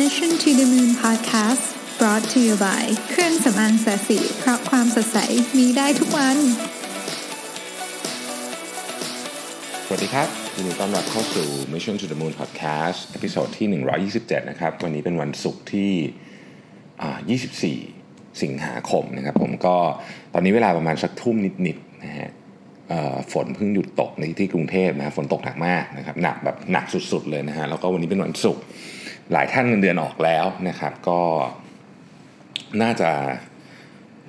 Mission to the Moon Podcast brought to you by เครื่องสำอางแสสีเพราะความสดใสมีได้ทุกวัน สวัสดีครับยินดีต้อนรับเข้าสู่ Mission to the Moon Podcast ตอนที่ 127 นะครับ วันนี้เป็นวันศุกร์ที่อ่า24 สิงหาคมนะครับ ผมก็ตอนนี้เวลาประมาณสักทุ่มนิดๆนะฮะฝนเพิ่งหยุดตกในที่กรุงเทพนะฮะฝนตกหนักมากนะครับหนักแบบหนักสุดๆเลยนะฮะแล้วก็วันนี้เป็นวันศุกร์ หลายท่านเงินเดือนออกแล้วนะครับ ก็น่าจะ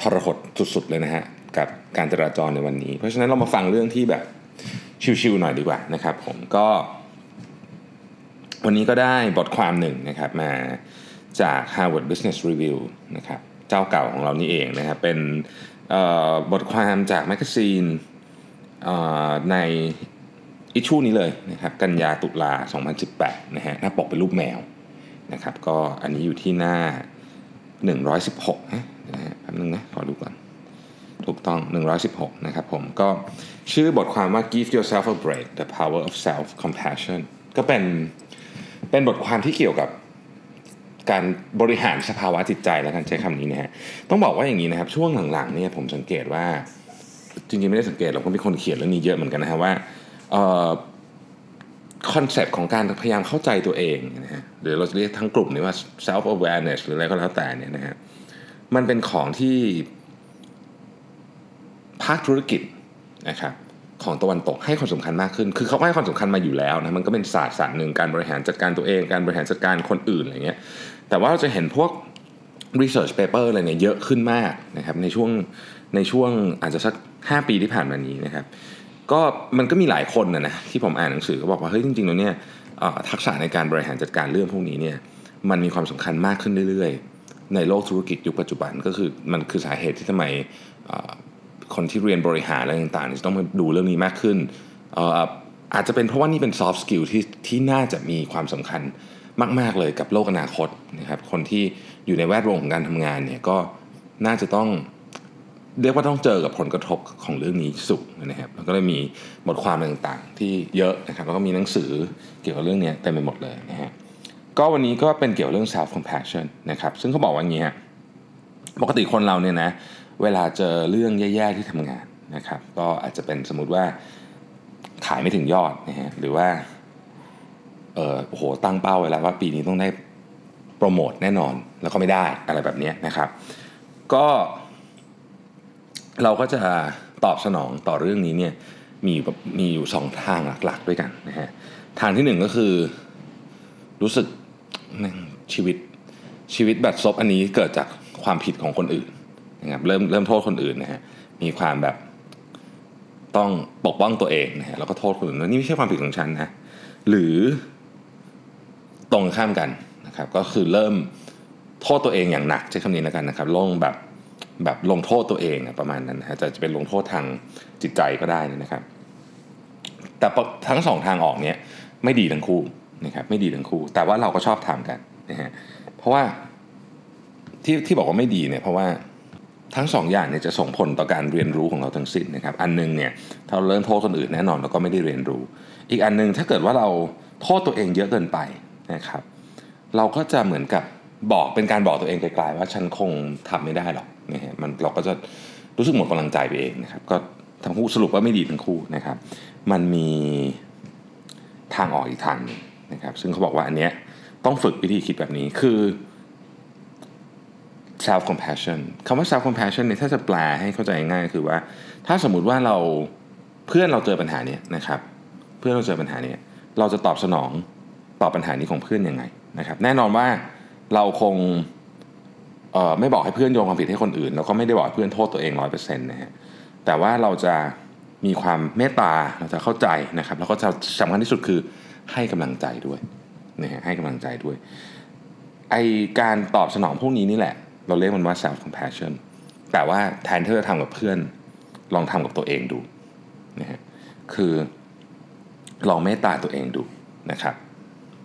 ทรหดสุดๆเลยนะฮะกับการจราจรในวันนี้ เพราะฉะนั้นเรามาฟังเรื่องที่แบบชิวๆหน่อยดีกว่านะครับผมก็วันนี้ก็ได้บทความหนึ่งนะครับมาจาก Harvard Business Review นะครับเจ้าเก่าของเรานี่เองนะครับเป็นบทความจากแมกกาซีนในอิชูนี้เลยนะครับกันยาตุลา 2018นะฮะหน้าปกเป็นรูปแมว นะครับ ก็อันนี้อยู่ที่หน้า 116นะนะฮะแป๊บนึงนะขอดูก่อนถูกต้อง 116 นะครับผม ก็ชื่อบทความว่า give yourself a break the power of self compassion ก็เป็นเป็นบทความที่เกี่ยวกับการบริหารสภาวะจิตใจแล้วกันใช้คำนี้นะฮะ ต้องบอกว่าอย่างนี้นะครับ ช่วงหลังๆเนี่ยผมสังเกตว่า จริงๆไม่ได้สังเกตหรอกก็มีคนเขียนเรื่องนี้เยอะเหมือนกันนะฮะว่า คอนเซปต์ของการพยายามเข้าใจตัวเองนะฮะหรือเราจะเรียกทั้งกลุ่มนี้ว่า self awareness หรืออะไรก็แล้วแต่เนี่ยนะฮะมันเป็นของที่ภาคธุรกิจนะครับของตะวันตกให้ความสำคัญมากขึ้น คือเขาให้ความสำคัญมาอยู่แล้วนะ มันก็เป็นศาสตร์ศาสตร์หนึ่งการบริหารจัดการตัวเอง การบริหารจัดการคนอื่นอะไรเงี้ย แต่ว่าเราจะเห็นพวก research paper อะไรเนี่ยเยอะขึ้นมากนะครับในช่วงในช่วงอาจจะสัก 5 ปีที่ผ่านมานี้นะครับ ก็มันก็มีหลายคนนะนะที่ผมอ่านหนังสือก็บอกว่าเฮ้ยจริงๆแล้วเนี่ยทักษะในการบริหารจัดการเรื่องพวกนี้เนี่ยมันมีความสำคัญมากขึ้นเรื่อยๆ ในโลกธุรกิจยุคปัจจุบันก็คือมันคือสาเหตุที่ทำไมคนที่เรียนบริหารอะไรต่างๆจะต้องมาดูเรื่องนี้มากขึ้นอาจจะเป็นเพราะว่านี่เป็น soft skill ที่ที่น่าจะมีความสำคัญมาก ๆเลยกับโลกอนาคตนะครับคนที่อยู่ในแวดวงของการทำงานเนี่ยก็น่าจะต้อง เรียกว่าต้องเจอกับผลกระทบของเรื่องนี้สุดนะครับแล้วก็เลยมีบทความต่างๆ ที่เยอะนะครับแล้วก็มีหนังสือเกี่ยวกับเรื่องนี้เต็มไปหมดเลยนะฮะก็วันนี้ก็เป็นเกี่ยวเรื่อง self compassion นะครับ ซึ่งเขาบอกว่าอย่างนี้ปกติคนเราเนี่ยนะเวลาเจอเรื่องแย่ๆที่ทำงานนะครับ ก็อาจจะเป็นสมมติว่าขายไม่ถึงยอดนะฮะหรือว่าเออโอ้โหตั้งเป้าไว้แล้วว่าปีนี้ต้องได้โปรโมทแน่นอนแล้วก็ไม่ได้อะไรแบบนี้นะครับ ก็ เราก็จะตอบสนองต่อเรื่องนี้เนี่ยมีมีอยู่สองทางหลักๆด้วยกันนะฮะทางที่หนึ่งก็คือรู้สึกชีวิตชีวิตแบบซบอันนี้เกิดจากความผิดของคนอื่นนะครับเริ่มเริ่มโทษคนอื่นนะฮะมีความแบบต้องปกป้องตัวเองนะฮะแล้วก็โทษคนอื่นนี่ไม่ใช่ความผิดของฉันนะหรือตรงข้ามกันนะครับก็คือเริ่มโทษตัวเองอย่างหนักใช้คำนี้แล้วกันนะครับลงแบบ แบบลงโทษตัวเองประมาณนั้นนะจะจะเป็นลงโทษทางจิตใจก็ได้นะครับ แต่ทั้งสองทางออกเนี่ยไม่ดีทั้งคู่นะครับไม่ดีทั้งคู่ แต่ว่าเราก็ชอบทำกันนะฮะเพราะว่าที่ที่บอกว่าไม่ดีเนี่ยเพราะว่าทั้งสองอย่างเนี่ยจะส่งผลต่อการเรียนรู้ของเราทั้งสิ้นนะครับอันนึงเนี่ยถ้าเราเริ่มโทษคนอื่นแน่นอนเราก็ไม่ได้เรียนรู้ อีกอันนึงถ้าเกิดว่าเราโทษตัวเองเยอะเกินไปนะครับ เราก็จะเหมือนกับบอกเป็นการบอกตัวเองไกลๆว่าฉันคงทำไม่ได้หรอก นะฮะมันเราก็จะรู้สึกหมดกำลังใจไปเองนะครับก็ทั้งคู่สรุปว่าไม่ดีทั้งคู่นะครับ มันมีทางออกอีกทางนึงนะครับซึ่งเขาบอกว่าอันเนี้ยต้องฝึกวิธีคิดแบบนี้คือ self compassion คำว่า self compassion เนี่ยถ้าจะแปลให้เข้าใจง่ายคือว่า ถ้าสมมุติว่าเราเพื่อนเราเจอปัญหาเนี้ยนะครับ เพื่อนเราเจอปัญหาเนี้ยเราจะตอบสนองตอบปัญหานี้ของเพื่อนยังไงนะครับ แน่นอนว่าเราคง ไม่บอกให้เพื่อนโยงความผิดให้คนอื่น แล้วก็ไม่ได้บอกให้เพื่อนโทษตัวเองร้อยเปอร์เซ็นต์นะฮะแต่ว่าเราจะมีความเมตตาเราจะเข้าใจนะครับ แล้วก็จะสำคัญที่สุดคือให้กำลังใจด้วยนะฮะให้กำลังใจด้วยไอการตอบสนองพวกนี้นี่แหละ เราเรียกมันว่า self compassion แต่ว่าแทนที่จะทำกับเพื่อน ลองทำกับตัวเองดูนะฮะคือลองเมตตาตัวเองดูนะครับ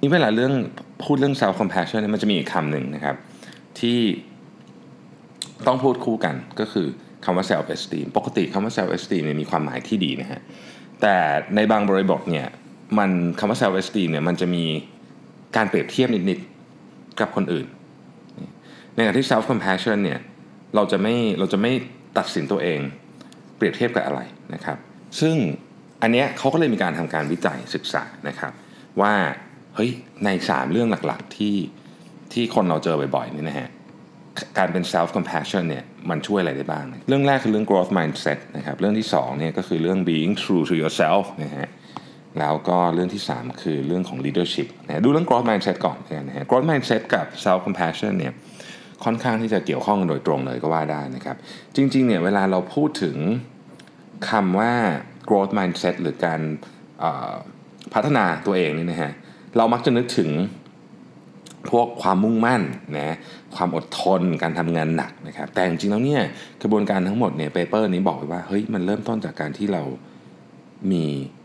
นี่เวลาเรื่องพูดเรื่อง self compassion มันจะมีอีกคำหนึ่งนะครับ ที่ ต้องพูดคู่กันก็คือคำว่า self esteem ปกติคำว่า self esteem เนี่ยมีความหมายที่ดีนะฮะแต่ในบางบริบทเนี่ยมันคำว่า self esteem เนี่ยมันจะมีการเปรียบเทียบนิดๆกับคนอื่น ในขณะที่ self compassion เนี่ยเราจะไม่เราจะไม่ตัดสินตัวเอง เปรียบเทียบกับอะไรนะครับ ซึ่งอันเนี้ยเขาก็เลยมีการทำการวิจัยศึกษานะครับ ว่าเฮ้ยใน 3 เรื่องหลักๆที่ที่คนเราเจอบ่อยๆนี่นะฮะ การเป็น self compassion เนี่ยมันช่วยอะไรได้บ้าง เรื่องแรกคือเรื่อง growth mindset นะครับเรื่องที่2เนี่ยก็คือเรื่อง being true to yourself นะฮะแล้วก็เรื่องที่ 3 คือเรื่องของ leadership นะดูเรื่อง growth mindset ก่อนนะฮะ growth mindset กับ self compassion เนี่ยค่อนข้างที่จะเกี่ยวข้องกันโดยตรงเลยก็ว่าได้นะครับ จริงๆเนี่ยเวลาเราพูดถึงคำว่า growth mindset หรือการพัฒนาตัวเองนี่นะฮะเรามักจะนึกถึง พวกความมุ่งมั่นนะความอดทนการทำงานหนักนะครับแต่จริงๆแล้วเนี่ยกระบวนการทั้งหมดเนี่ยเปเปอร์นี้บอกไว้ว่าเฮ้ยมันเริ่มต้นจากการที่เรามี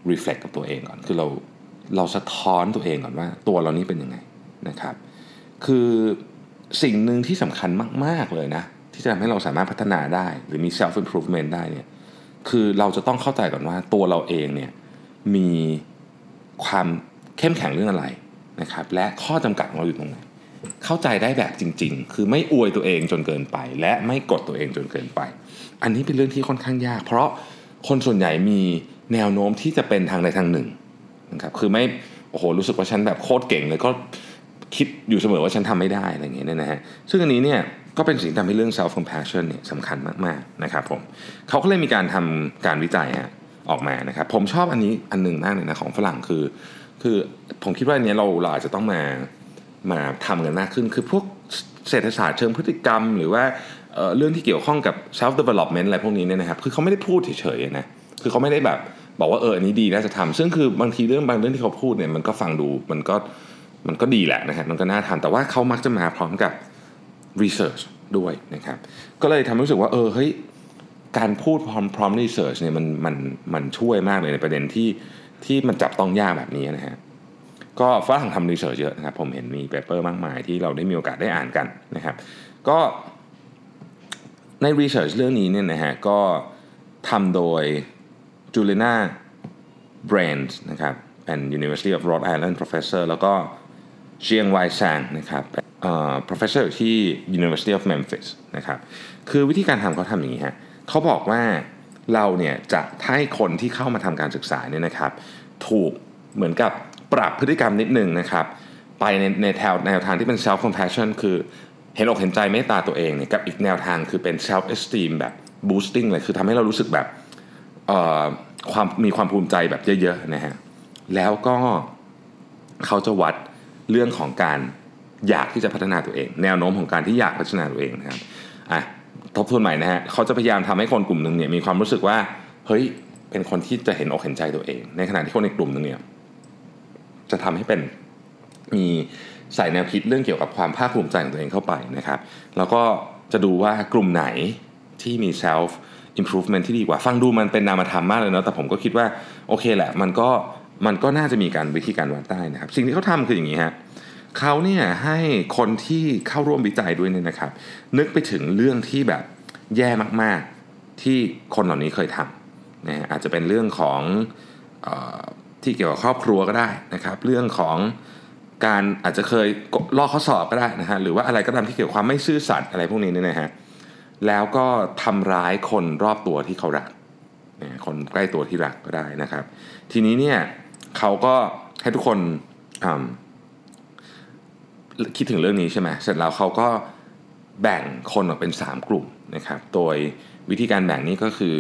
reflect กับตัวเองก่อน คือเราเราสะท้อนตัวเองก่อนว่า ตัวเรานี้เป็นยังไงนะครับ คือสิ่งหนึ่งที่สำคัญมาก ๆ เลยนะ ที่จะทำให้เราสามารถพัฒนาได้ หรือมี self improvement ได้เนี่ยคือเราจะต้องเข้าใจก่อนว่าตัวเราเองเนี่ยมีความเข้มแข็งเรื่องอะไร นะครับและข้อจำกัดของเราอยู่ตรงไหนเข้าใจได้แบบจริง ๆ คือไม่อวยตัวเองจนเกินไป และไม่กดตัวเองจนเกินไป อันนี้เป็นเรื่องที่ค่อนข้างยาก เพราะคนส่วนใหญ่มีแนวโน้มที่จะเป็นทางใดทางหนึ่งนะครับคือไม่โอ้โหรู้สึกว่าฉันแบบโคตรเก่งเลยก็คิดอยู่เสมอว่าฉันทำไม่ได้อะไรอย่างเงี้ยนะฮะซึ่งอันนี้เนี่ยก็เป็นสิ่งทำให้เรื่อง self compassion เนี่ยสำคัญมากๆนะครับผมเขาก็เลยมีการทำการวิจัยออกมานะครับผมชอบอันนี้อันหนึ่งมากเลยนะของฝรั่งคือ คือผมคิดว่าอันนี้เราเราอาจจะต้องมามาทำกันมากขึ้น คือพวกเศรษฐศาสตร์เชิงพฤติกรรม หรือว่าเเรื่องที่เกี่ยวข้องกับ self development อะไรพวกนี้เนี่ยนะครับ คือเขาไม่ได้พูดเฉยๆนะ คือเขาไม่ได้แบบบอกว่าเอออันนี้ดีน่าจะทำซึ่งคือบางทีเรื่องบางเรื่องที่เขาพูดเนี่ยมันก็ฟังดูมันก็มันก็ดีแหละนะฮะมันก็น่าทำแต่ว่าเขามักจะมาพร้อมกับ research ด้วยนะครับ ก็เลยทำให้รู้สึกว่าเออเฮ้ยการพูดพร้อมพร้อม research เนี่ยมันมันมันช่วยมากเลยในประเด็นที่ ที่มันจับต้องยากแบบนี้นะฮะก็ฝรั่งทำ research เยอะนะครับผมเห็นมี paper มากมายที่เราได้มีโอกาสได้อ่านกันนะครับ ก็ใน research เรื่องนี้เนี่ยนะฮะก็ทำโดยจูเลียนาเบรนส์นะครับ and University of Rhode Island professor แล้วก็เชียงไวซางนะครับอ่า professor ที่ University of Memphis นะครับ คือวิธีการทำเขาทำอย่างนี้ฮะเขาบอกว่า เราเนี่ยจะให้คนที่เข้ามาทำการศึกษาเนี่ยนะครับ ถูกเหมือนกับปรับพฤติกรรมนิดนึงนะครับ ไปในในแถวแนวทางที่เป็น self compassion คือเห็นอกเห็นใจเมตตาตัวเองเนี่ยกับอีกแนวทางคือเป็น self esteem แบบ boosting เลยคือทำให้เรารู้สึกแบบความมีความภูมิใจแบบเยอะๆนะฮะแล้วก็เขาจะวัดเรื่องของการอยากที่จะพัฒนาตัวเอง แนวโน้มของการที่อยากพัฒนาตัวเองนะครับอะ ทบทวนใหม่นะฮะเขาจะพยายามทำให้คนกลุ่มหนึ่งเนี่ยมีความรู้สึกว่าเฮ้ยเป็นคนที่จะเห็นอกเห็นใจตัวเอง ในขณะที่คนในกลุ่มหนึ่งเนี่ยจะทำให้เป็นมีใส่แนวคิดเรื่องเกี่ยวกับความภาคภูมิใจของตัวเองเข้าไปนะครับ แล้วก็จะดูว่ากลุ่มไหนที่มี self improvement ที่ดีกว่า ฟังดูมันเป็นนามธรรมมากเลยเนาะแต่ผมก็คิดว่าโอเคแหละ มันก็มันก็น่าจะมีการวิธีการวัดได้นะครับ สิ่งที่เขาทำคืออย่างนี้ฮะ เขาเนี่ยให้คนที่เข้าร่วมวิจัยด้วยเนี่ยนะครับ นึกไปถึงเรื่องที่แบบแย่มากๆที่คนเหล่านี้เคยทำนะอาจจะเป็นเรื่องของอที่เกี่ยวกับครอบครัวก็ได้นะครับ เรื่องของการอาจจะเคยลอกข้อสอบก็ได้นะฮะหรือว่าอะไรก็ตามที่เกี่ยวกับความไม่ซื่อสัตย์อะไรพวกนี้เนี่ยนะฮะแล้วก็ทำร้ายคนรอบตัวที่เขารักคนใกล้ตัวที่รักก็ได้นะครับ ทีนี้เนี่ยเขาก็ให้ทุกคน คิดถึงเรื่องนี้ใช่ไหมเสร็จแล้วเขาก็แบ่งคนออกเป็น 3 กลุ่มนะครับ โดยวิธีการแบ่งนี้ก็คือ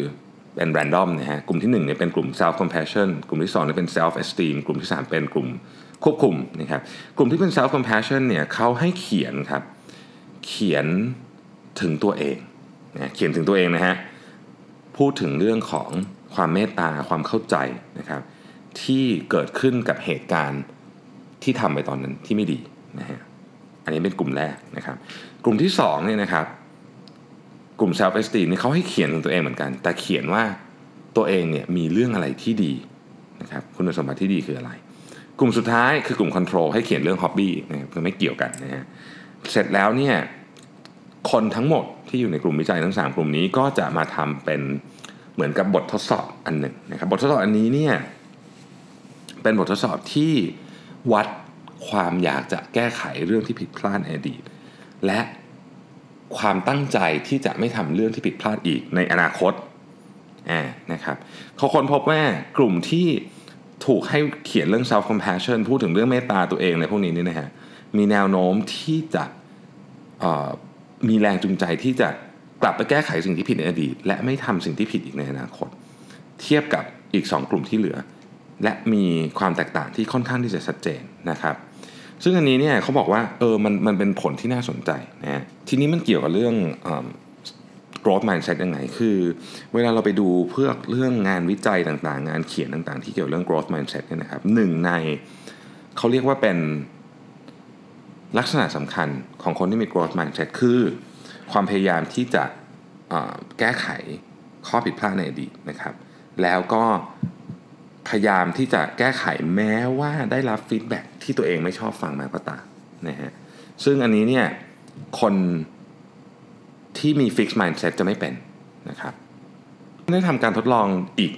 เป็นแรนดอมนะฮะ กลุ่มที่1เนี่ยเป็นกลุ่ม self compassion กลุ่มที่2เนี่ยเป็น self esteem กลุ่มที่ 3 เป็นกลุ่มควบคุมนะครับ กลุ่มที่เป็น self compassion เนี่ยเขาให้เขียนครับ เขียนถึงตัวเองนะเขียนถึงตัวเองนะฮะ พูดถึงเรื่องของความเมตตาความเข้าใจนะครับ ที่เกิดขึ้นกับเหตุการณ์ที่ทำไปตอนนั้นที่ไม่ดี นะฮะอันนี้เป็นกลุ่มแรกนะครับ กลุ่มที่2เนี่ยนะครับ กลุ่ม self esteem นี่เขาให้เขียนถึงตัวเองเหมือนกัน แต่เขียนว่าตัวเองเนี่ยมีเรื่องอะไรที่ดีนะครับคุณสมบัติที่ดีคืออะไร กลุ่มสุดท้ายคือกลุ่ม control ให้เขียนเรื่อง hobby นะครับคือไม่เกี่ยวกันนะฮะเสร็จแล้วเนี่ยคนทั้งหมดที่อยู่ในกลุ่มวิจัยทั้ง 3 กลุ่มนี้ก็จะมาทำเป็นเหมือนกับบททดสอบอันหนึ่งนะครับบททดสอบอันนี้เนี่ยเป็นบททดสอบที่วัด ความอยากจะแก้ไขเรื่องที่ผิดพลาดในอดีต และความตั้งใจที่จะไม่ทำเรื่องที่ผิดพลาดอีกในอนาคตนะครับเขาค้นพบว่ากลุ่มที่ถูกให้เขียนเรื่อง self compassion พูดถึงเรื่องเมตตาตัวเองในพวกนี้นี่นะฮะมีแนวโน้มที่จะมีแรงจูงใจที่จะกลับไปแก้ไขสิ่งที่ผิดในอดีต และไม่ทำสิ่งที่ผิดอีกในอนาคต เทียบกับอีก 2 กลุ่มที่เหลือ และมีความแตกต่างที่ค่อนข้างที่จะชัดเจนนะครับ ซึ่งอันนี้เนี่ยเขาบอกว่าเออมันมันเป็นผลที่น่าสนใจนะทีนี้มันเกี่ยวกับเรื่อง growth mindset ยังไง คือ เวลาเราไปดูเพื่อเรื่องงานวิจัยต่างๆ งานเขียนต่างๆ ที่เกี่ยวเรื่อง growth mindset เนี่ยนะครับหนึ่งในเขาเรียกว่าเป็นลักษณะสำคัญของคนที่มี growth mindset คือ ความพยายามที่จะแก้ไขข้อผิดพลาดในอดีตนะครับ แล้วก็ พยายามที่จะแก้ไขแม้ว่าได้รับฟีดแบ็ที่ตัวเองไม่ชอบฟังมาก็ตามนะฮะซึ่งอันนี้เนี่ยคนที่มี fixed mindset จะไม่เป็นนะครับได้ทำการทดลองอีก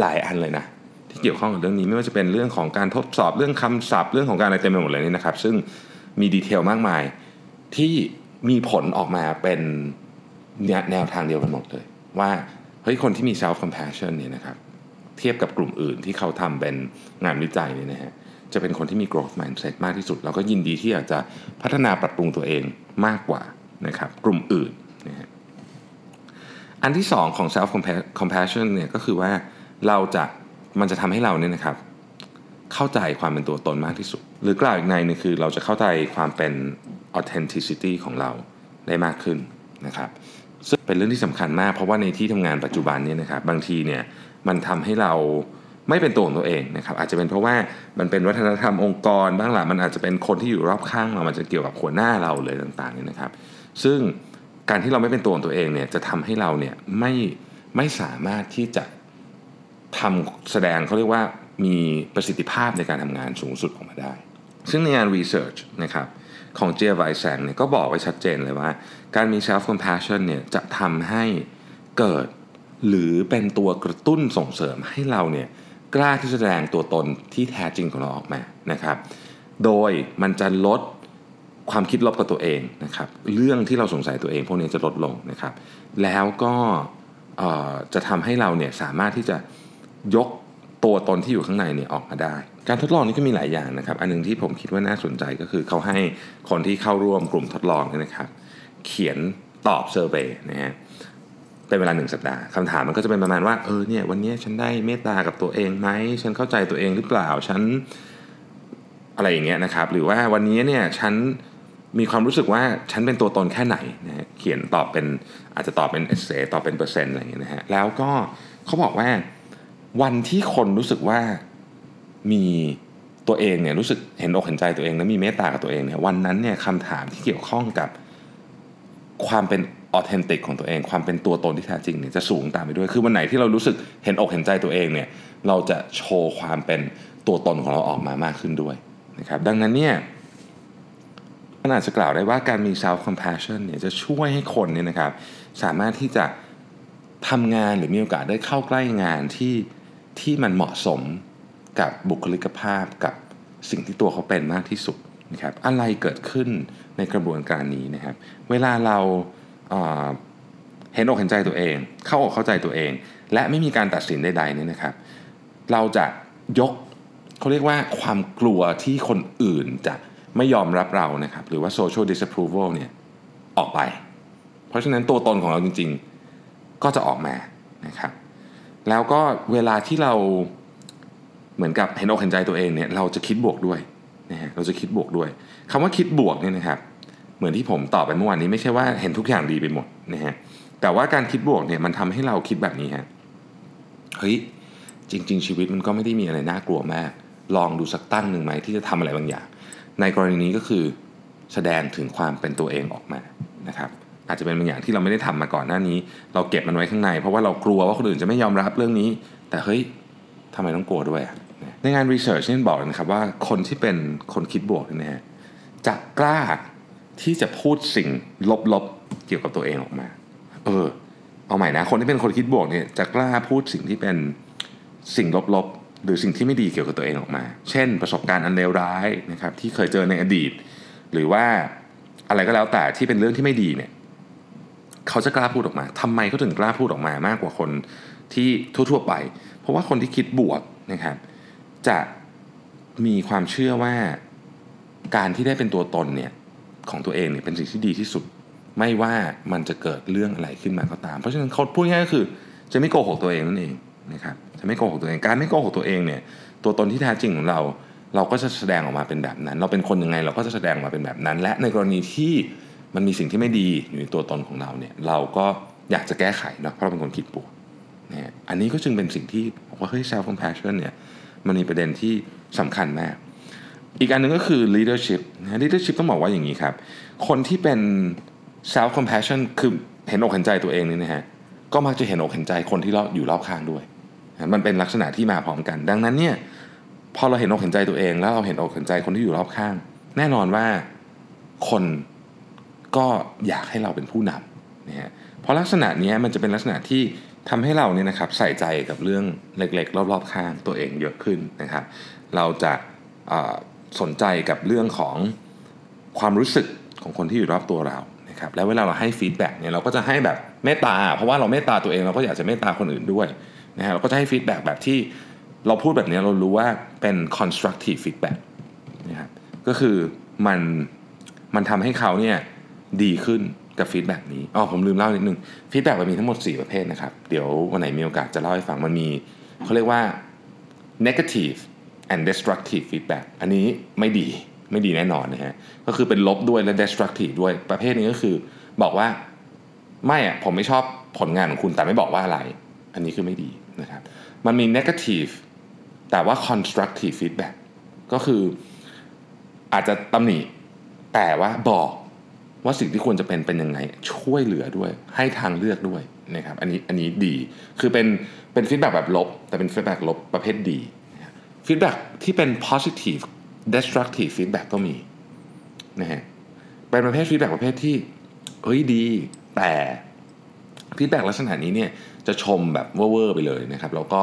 หลายอันเลยนะ ที่เกี่ยวข้องกับเรื่องนี้ไม่ว่าจะเป็นเรื่องของการทดสอบเรื่องคำศัพท์ เรื่องของการอะไรเต็มไปหมดเลยนี่นะครับ ซึ่งมีดีเทลมากมายที่มีผลออกมาเป็นแนวทางเดียวกันหมดเลย ว่าเฮ้ยคนที่มี self compassion เนี่ยนะครับ ทียบกับกลุ่มอื่นที่เขาทำเป็นงานวิจัยเนี่ยนะฮะจะเป็นคนที่มี growth mindset มากที่สุด แล้วก็ยินดีที่อยากจะพัฒนาปรับปรุงตัวเองมากกว่านะครับกลุ่มอื่นนะฮะอันที่สองของ self compassion เนี่ยก็คือว่าเราจะมันจะทำให้เราเนี่ยนะครับ เข้าใจความเป็นตัวตนมากที่สุด หรือกล่าวอีกในนึงคือเราจะเข้าใจความเป็น authenticity ของเราได้มากขึ้นนะครับซึ่งเป็นเรื่องที่สำคัญมากเพราะว่าในที่ทำงานปัจจุบันเนี้นะครับบางทีเนี่ย มันทำให้เราไม่เป็นตัวของตัวเองนะครับอาจจะเป็นเพราะว่ามันเป็นวัฒนธรรมองค์กรบ้างหละมันอาจจะเป็นคนที่อยู่รอบข้างเรามันจะเกี่ยวกับหัวหน้าเราเลยต่างๆนี่นะครับ ซึ่งการที่เราไม่เป็นตัวของตัวเองเนี่ยจะทำให้เราเนี่ยไม่ไม่สามารถที่จะทำแสดงเขาเรียกว่ามีประสิทธิภาพในการทำงานสูงสุดออกมาได้ ซึ่งในงาน Research นะครับของเจียไวแซงเนี่ยก็บอกไว้ชัดเจนเลยว่า การมี self compassion เนี่ยจะทำให้เกิด หรือเป็นตัวกระตุ้นส่งเสริมให้เราเนี่ยกล้าที่จะแสดงตัวตนที่แท้จริงของเราออกมานะครับ โดยมันจะลดความคิดลบกับตัวเองนะครับ เรื่องที่เราสงสัยตัวเองพวกนี้จะลดลงนะครับ แล้วก็จะทำให้เราเนี่ยสามารถที่จะยกตัวตนที่อยู่ข้างในเนี่ยออกมาได้ การทดลองนี้ก็มีหลายอย่างนะครับ อันนึงที่ผมคิดว่าน่าสนใจก็คือเขาให้คนที่เข้าร่วมกลุ่มทดลองนี่นะครับ เขียนตอบเซอร์เวยนะฮะ เป็นเวลาหนึ่งสัปดาห์คำถามมันก็จะเป็นประมาณว่าเออเนี่ยวันนี้ฉันได้เมตตากับตัวเองไหมฉันเข้าใจตัวเองหรือเปล่าฉันอะไรอย่างเงี้ยนะครับ หรือว่าวันนี้เนี่ยฉันมีความรู้สึกว่าฉันเป็นตัวตนแค่ไหนนะเขียนตอบเป็นอาจจะตอบเป็นเอเซตอบเป็นเปอร์เซ็นต์อะไรอย่างเงี้ยนะฮะแล้วก็เขาบอกว่าวันที่คนรู้สึกว่ามีตัวเองเนี่ยรู้สึกเห็นอกเห็นใจตัวเองและมีเมตตากับตัวเองเนี่ยวันนั้นเนี่ยคำถามที่เกี่ยวข้องกับความเป็น ออเทนติกของตัวเองความเป็นตัวตนที่แท้จริงเนี่ยจะสูงตามไปด้วย คือวันไหนที่เรารู้สึกเห็นอกเห็นใจตัวเองเนี่ยเราจะโชว์ความเป็นตัวตนของเราออกมามากขึ้นด้วยนะครับดังนั้นเนี่ยมันอาจจะกล่าวได้ว่าการมี self compassion เนี่ยจะช่วยให้คนเนี่ยนะครับสามารถที่จะทำงานหรือมีโอกาสได้เข้าใกล้งานที่ที่มันเหมาะสมกับบุคลิกภาพกับสิ่งที่ตัวเขาเป็นมากที่สุดนะครับอะไรเกิดขึ้นในกระบวนการนี้นะครับ เวลาเรา เห็นอกเห็นใจตัวเอง เข้าอกเข้าใจตัวเอง และไม่มีการตัดสินใดๆนี่นะครับ เราจะยกเขาเรียกว่าความกลัวที่คนอื่นจะไม่ยอมรับเรานะครับ หรือว่า social disapproval เนี่ยออกไป เพราะฉะนั้นตัวตนของเราจริงๆ ก็จะออกมานะครับ แล้วก็เวลาที่เราเหมือนกับเห็นอกเห็นใจตัวเองเนี่ยเราจะคิดบวกด้วยนะฮะเราจะคิดบวกด้วยคำว่าคิดบวกเนี่ยนะครับ เหมือนที่ผมตอบไปเมื่อวานนี้ไม่ใช่ว่าเห็นทุกอย่างดีไปหมดนะฮะแต่ว่าการคิดบวกเนี่ยมันทำให้เราคิดแบบนี้ฮะเฮ้ยจริง ๆ ชีวิตมันก็ไม่ได้มีอะไรน่ากลัวมาก ลองดูสักตั้งหนึ่งไหมที่จะทำอะไรบางอย่าง ในกรณีนี้ก็คือแสดงถึงความเป็นตัวเองออกมานะครับอาจจะเป็นบางอย่างที่เราไม่ได้ทำมาก่อนหน้านี้ เราเก็บมันไว้ข้างใน เพราะว่าเรากลัวว่าคนอื่นจะไม่ยอมรับเรื่องนี้ แต่เฮ้ยทำไมต้องกลัวด้วยในงานรีเสิร์ชนี่บอกนะครับว่าคนที่เป็นคนคิดบวกเนี่ยฮะจะกล้า ที่จะพูดสิ่งลบๆเกี่ยวกับตัวเองออกมา เออ เอาใหม่นะ คนที่เป็นคนคิดบวกเนี่ยจะกล้าพูดสิ่งที่เป็นสิ่งลบๆหรือสิ่งที่ไม่ดีเกี่ยวกับตัวเองออกมา เช่น ประสบการณ์อันเลวร้ายนะครับที่เคยเจอในอดีต หรือว่าอะไรก็แล้วแต่ที่เป็นเรื่องที่ไม่ดีเนี่ยเขาจะกล้าพูดออกมาทำไมเขาถึงกล้าพูดออกมามากกว่าคนที่ทั่ว ๆ ไป เพราะว่าคนที่คิดบวกนะครับ จะมีความเชื่อว่าการที่ได้เป็นตัวตนเนี่ย ของตัวเองเนี่ยเป็นสิ่งที่ดีที่สุด ไม่ว่ามันจะเกิดเรื่องอะไรขึ้นมาก็ตาม เพราะฉะนั้นเขาพูดง่ายก็คือจะไม่โกหกตัวเองนั่นเองนะครับจะไม่โกหกตัวเองการไม่โกหกตัวเองเนี่ยตัวตนที่แท้จริงของเรา เราก็จะแสดงออกมาเป็นแบบนั้น เราเป็นคนยังไงเราก็จะแสดงออกมาเป็นแบบนั้น และในกรณีที่มันมีสิ่งที่ไม่ดีอยู่ในตัวตนของเราเนี่ยเราก็อยากจะแก้ไขนะเพราะเราเป็นคนคิดบวกนะอันนี้ก็จึงเป็นสิ่งที่บอกว่าเฮ้ย self compassion เนี่ยมันมีประเด็นที่สำคัญมาก อีกอันหนึ่งก็คือ leadership นะ leadership ต้องบอกว่าอย่างนี้ครับ คนที่เป็น self compassion คือเห็นอกเห็นใจตัวเองนี่นะฮะ ก็มักจะเห็นอกเห็นใจคนที่เราอยู่รอบข้างด้วย มันเป็นลักษณะที่มาพร้อมกัน ดังนั้นเนี่ยพอเราเห็นอกเห็นใจตัวเอง แล้วเราเห็นอกเห็นใจคนที่อยู่รอบข้าง แน่นอนว่าคนก็อยากให้เราเป็นผู้นำนะฮะเพราะลักษณะนี้มันจะเป็นลักษณะที่ทำให้เราเนี่ยนะครับใส่ใจกับเรื่องเล็กๆ รอบๆข้างตัวเองเยอะขึ้นนะครับ เราจะ สนใจกับเรื่องของความรู้สึกของคนที่อยู่รอบตัวเรานะครับแล้วเวลาเราให้ feedback เนี่ยเราก็จะให้แบบเมตตา เพราะว่าเราเมตตาตัวเองเราก็อยากจะเมตตาคนอื่นด้วยนะฮะเราก็จะให้ feedback แบบที่เราพูดแบบนี้เรารู้ว่าเป็น constructive feedback นะครับก็คือมันมันทำให้เขาเนี่ยดีขึ้นกับ feedback นี้อ๋อผมลืมเล่านิดนึงfeedback มันมีทั้งหมด 4 ประเภทนะครับ เดี๋ยววันไหนมีโอกาสจะเล่าให้ฟังมันมีเขาเรียกว่า negative and destructive feedback อันนี้ไม่ดีไม่ดีแน่นอนนะฮะ ก็คือเป็นลบด้วยและ destructive ด้วย ประเภทนี้ก็คือบอกว่าไม่อะผมไม่ชอบผลงานของคุณแต่ไม่บอกว่าอะไร อันนี้คือไม่ดีนะครับ มันมี negative แต่ว่า constructive feedback ก็คืออาจจะตำหนิแต่ว่าบอกว่าสิ่งที่ควรจะเป็นเป็นยังไง ช่วยเหลือด้วย ให้ทางเลือกด้วยนะครับ อันนี้อันนี้ดี คือเป็นเป็น feedback แบบลบ แต่เป็น feedback ลบประเภทดี feedback ที่เป็น positive destructive feedback ก็มีนะฮะเป็นประเภท feedback ประเภทที่เฮ้ยดี แต่ feedback ลักษณะนี้เนี่ยจะชมแบบเว่อร์ไปเลยนะครับ แล้วก็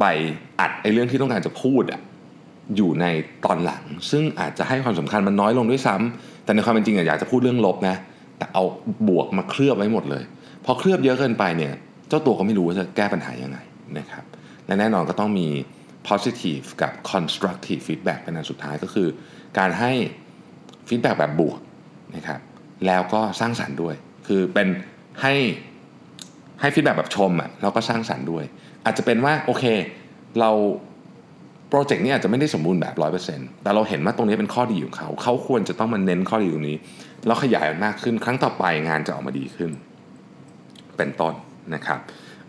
ไปอัดไอ้เรื่องที่ต้องการจะพูดอะอยู่ในตอนหลัง ซึ่งอาจจะให้ความสำคัญมันน้อยลงด้วยซ้ำแต่ในความเป็นจริงอยากจะพูดเรื่องลบนะแต่เอาบวกมาเคลือบไว้หมดเลย พอเคลือบเยอะเกินไปเนี่ย เจ้าตัวก็ไม่รู้ว่าจะแก้ปัญหายังไงนะครับและแน่นอนก็ต้องมี positive กับ constructive feedback เป็นอันสุดท้ายก็คือ การให้ feedback แบบบวกนะครับแล้วก็สร้างสรรค์ด้วย คือเป็นให้ให้ feedback แบบชมอะ่ะแล้วก็สร้างสรรค์ด้วย อาจจะเป็นว่าโอเค เราโปรเจกต์นี้อาจจะไม่ได้สมบูรณ์แบบ 100%แต่เราเห็นว่าตรงนี้เป็นข้อดีของเขา เขาควรจะต้องมาเน้นข้อดีตรงนี้ แล้วขยายมันมากขึ้น ครั้งต่อไปงานจะออกมาดีขึ้น เป็นต้นนะครับ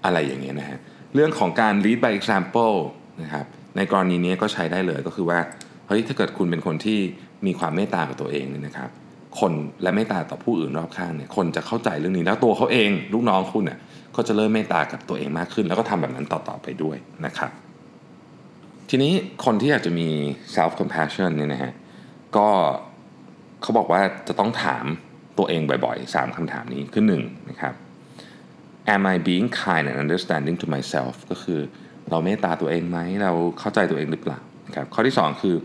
อะไรอย่างเงี้ยนะฮะ เรื่องของการ lead by example นะครับในกรณีนี้ก็ใช้ได้เลยก็คือว่าเฮ้ยถ้าเกิดคุณเป็นคนที่มีความเมตตากับตัวเองเนี่ยนะครับ คนและเมตตาต่อผู้อื่นรอบข้างเนี่ยคนจะเข้าใจเรื่องนี้แล้วตัวเขาเอง ลูกน้องคุณเนี่ยก็จะเริ่มเมตตากับตัวเองมากขึ้น แล้วก็ทำแบบนั้นต่อๆไปด้วยนะครับ ทีนี้คนที่อยากจะมี self compassion เนี่ยนะฮะก็เขาบอกว่าจะต้องถามตัวเองบ่อยๆ 3คำถามนี้คือ1นะครับ am I being kind and understanding to myself ก็คือ เราเมตตาตัวเองไหมเราเข้าใจตัวเองหรือเปล่านะครับข้อที่ 2 คือ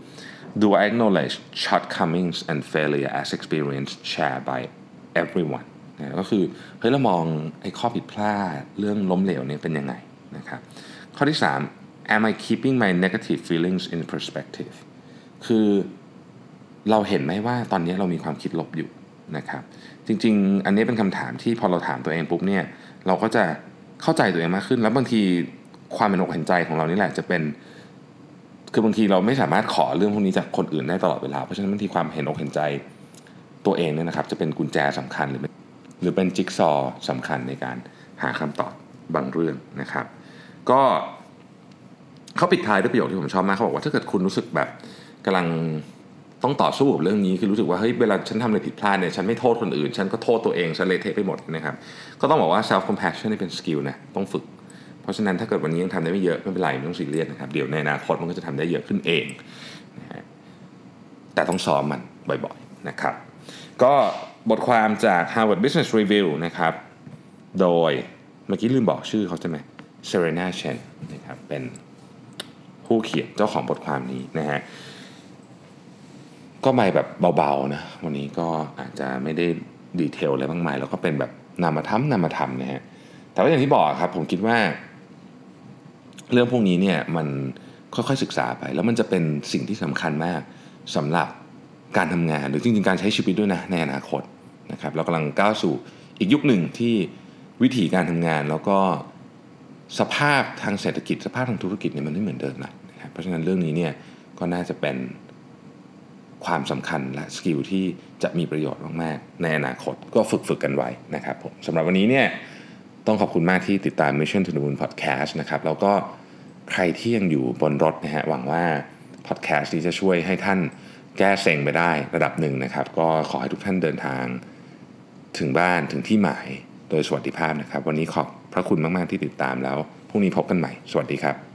do I acknowledge shortcomings and failure as experience shared by everyone นะก็คือเฮ้ยเรามองไอ้ข้อผิดพลาดเรื่องล้มเหลวเนี่ยเป็นยังไงนะครับข้อที่ 3 am I keeping my negative feelings in perspective คือเราเห็นไหมว่าตอนนี้เรามีความคิดลบอยู่นะครับจริง ๆ อันนี้เป็นคำถามที่พอเราถามตัวเองปุ๊บเนี่ยเราก็จะเข้าใจตัวเองมากขึ้น แล้วบางที ความเป็นอกเห็นใจของเรานี่แหละจะเป็น คือบางทีเราไม่สามารถขอเรื่องพวกนี้จากคนอื่นได้ตลอดเวลา เพราะฉะนั้นบางทีความเห็นอกเห็นใจตัวเองเนี่ยนะครับ จะเป็นกุญแจสำคัญหรือหรือเป็นจิ๊กซอว์สำคัญในการหาคำตอบบางเรื่องนะครับ ก็เขาปิดท้ายด้วยประโยคที่ผมชอบมากเขาบอกว่าถ้าเกิดคุณรู้สึกแบบกำลังต้องต่อสู้กับเรื่องนี้คือรู้สึกว่าเฮ้ยเวลาฉันทำอะไรผิดพลาดเนี่ยฉันไม่โทษคนอื่น ฉันก็โทษตัวเองฉันเละเทะไปหมดนะครับ ก็ต้องบอกว่า self compassion นี่เป็น skill นะต้องฝึก เพราะฉะนั้นถ้าเกิดวันนี้ยังทำได้ไม่เยอะไม่เป็นไรไม่ต้องซีเรียสนะครับเดี๋ยวในอนาคตมันก็จะทำได้เยอะขึ้นเองนะฮะแต่ต้องซ้อมมันบ่อยๆนะครับ ก็บทความจาก Harvard Business Review นะครับ โดยเมื่อกี้ลืมบอกชื่อเขาใช่ไหม Serena Chen นะครับเป็นผู้เขียนเจ้าของบทความนี้นะฮะก็ไปแบบเบาๆนะวันนี้ก็อาจจะไม่ได้ดีเทลอะไรมากมายแล้วก็เป็นแบบนามธรรมนามธรรมนะฮะแต่ว่าอย่างที่บอกครับผมคิดว่า เรื่องพวกนี้เนี่ยมันค่อยๆศึกษาไป แล้วมันจะเป็นสิ่งที่สำคัญมากสำหรับการทำงานหรือจริงๆการใช้ชีวิตด้วยนะในอนาคตนะครับเรากำลังก้าวสู่อีกยุคหนึ่งที่วิธีการทำงานแล้วก็สภาพทางเศรษฐกิจ สภาพทางธุรกิจเนี่ยมันไม่เหมือนเดิมแล้วนะครับเพราะฉะนั้นเรื่องนี้เนี่ยก็น่าจะเป็นความสำคัญและสกิลที่จะมีประโยชน์มากๆในอนาคตก็ฝึกฝึกกันไว้นะครับผมสำหรับวันนี้เนี่ย ต้องขอบคุณมากที่ติดตาม Mission to the Moon Podcast นะครับแล้วก็ใครที่ยังอยู่บนรถนะฮะหวังว่าพอดแคสต์นี้จะช่วยให้ท่านแก้เซ็งไปได้ระดับหนึ่งนะครับ ก็ขอให้ทุกท่านเดินทางถึงบ้านถึงที่หมายโดยสวัสดิภาพนะครับ วันนี้ขอบพระคุณมาก ๆ ที่ติดตามแล้วพรุ่งนี้พบกันใหม่ สวัสดีครับ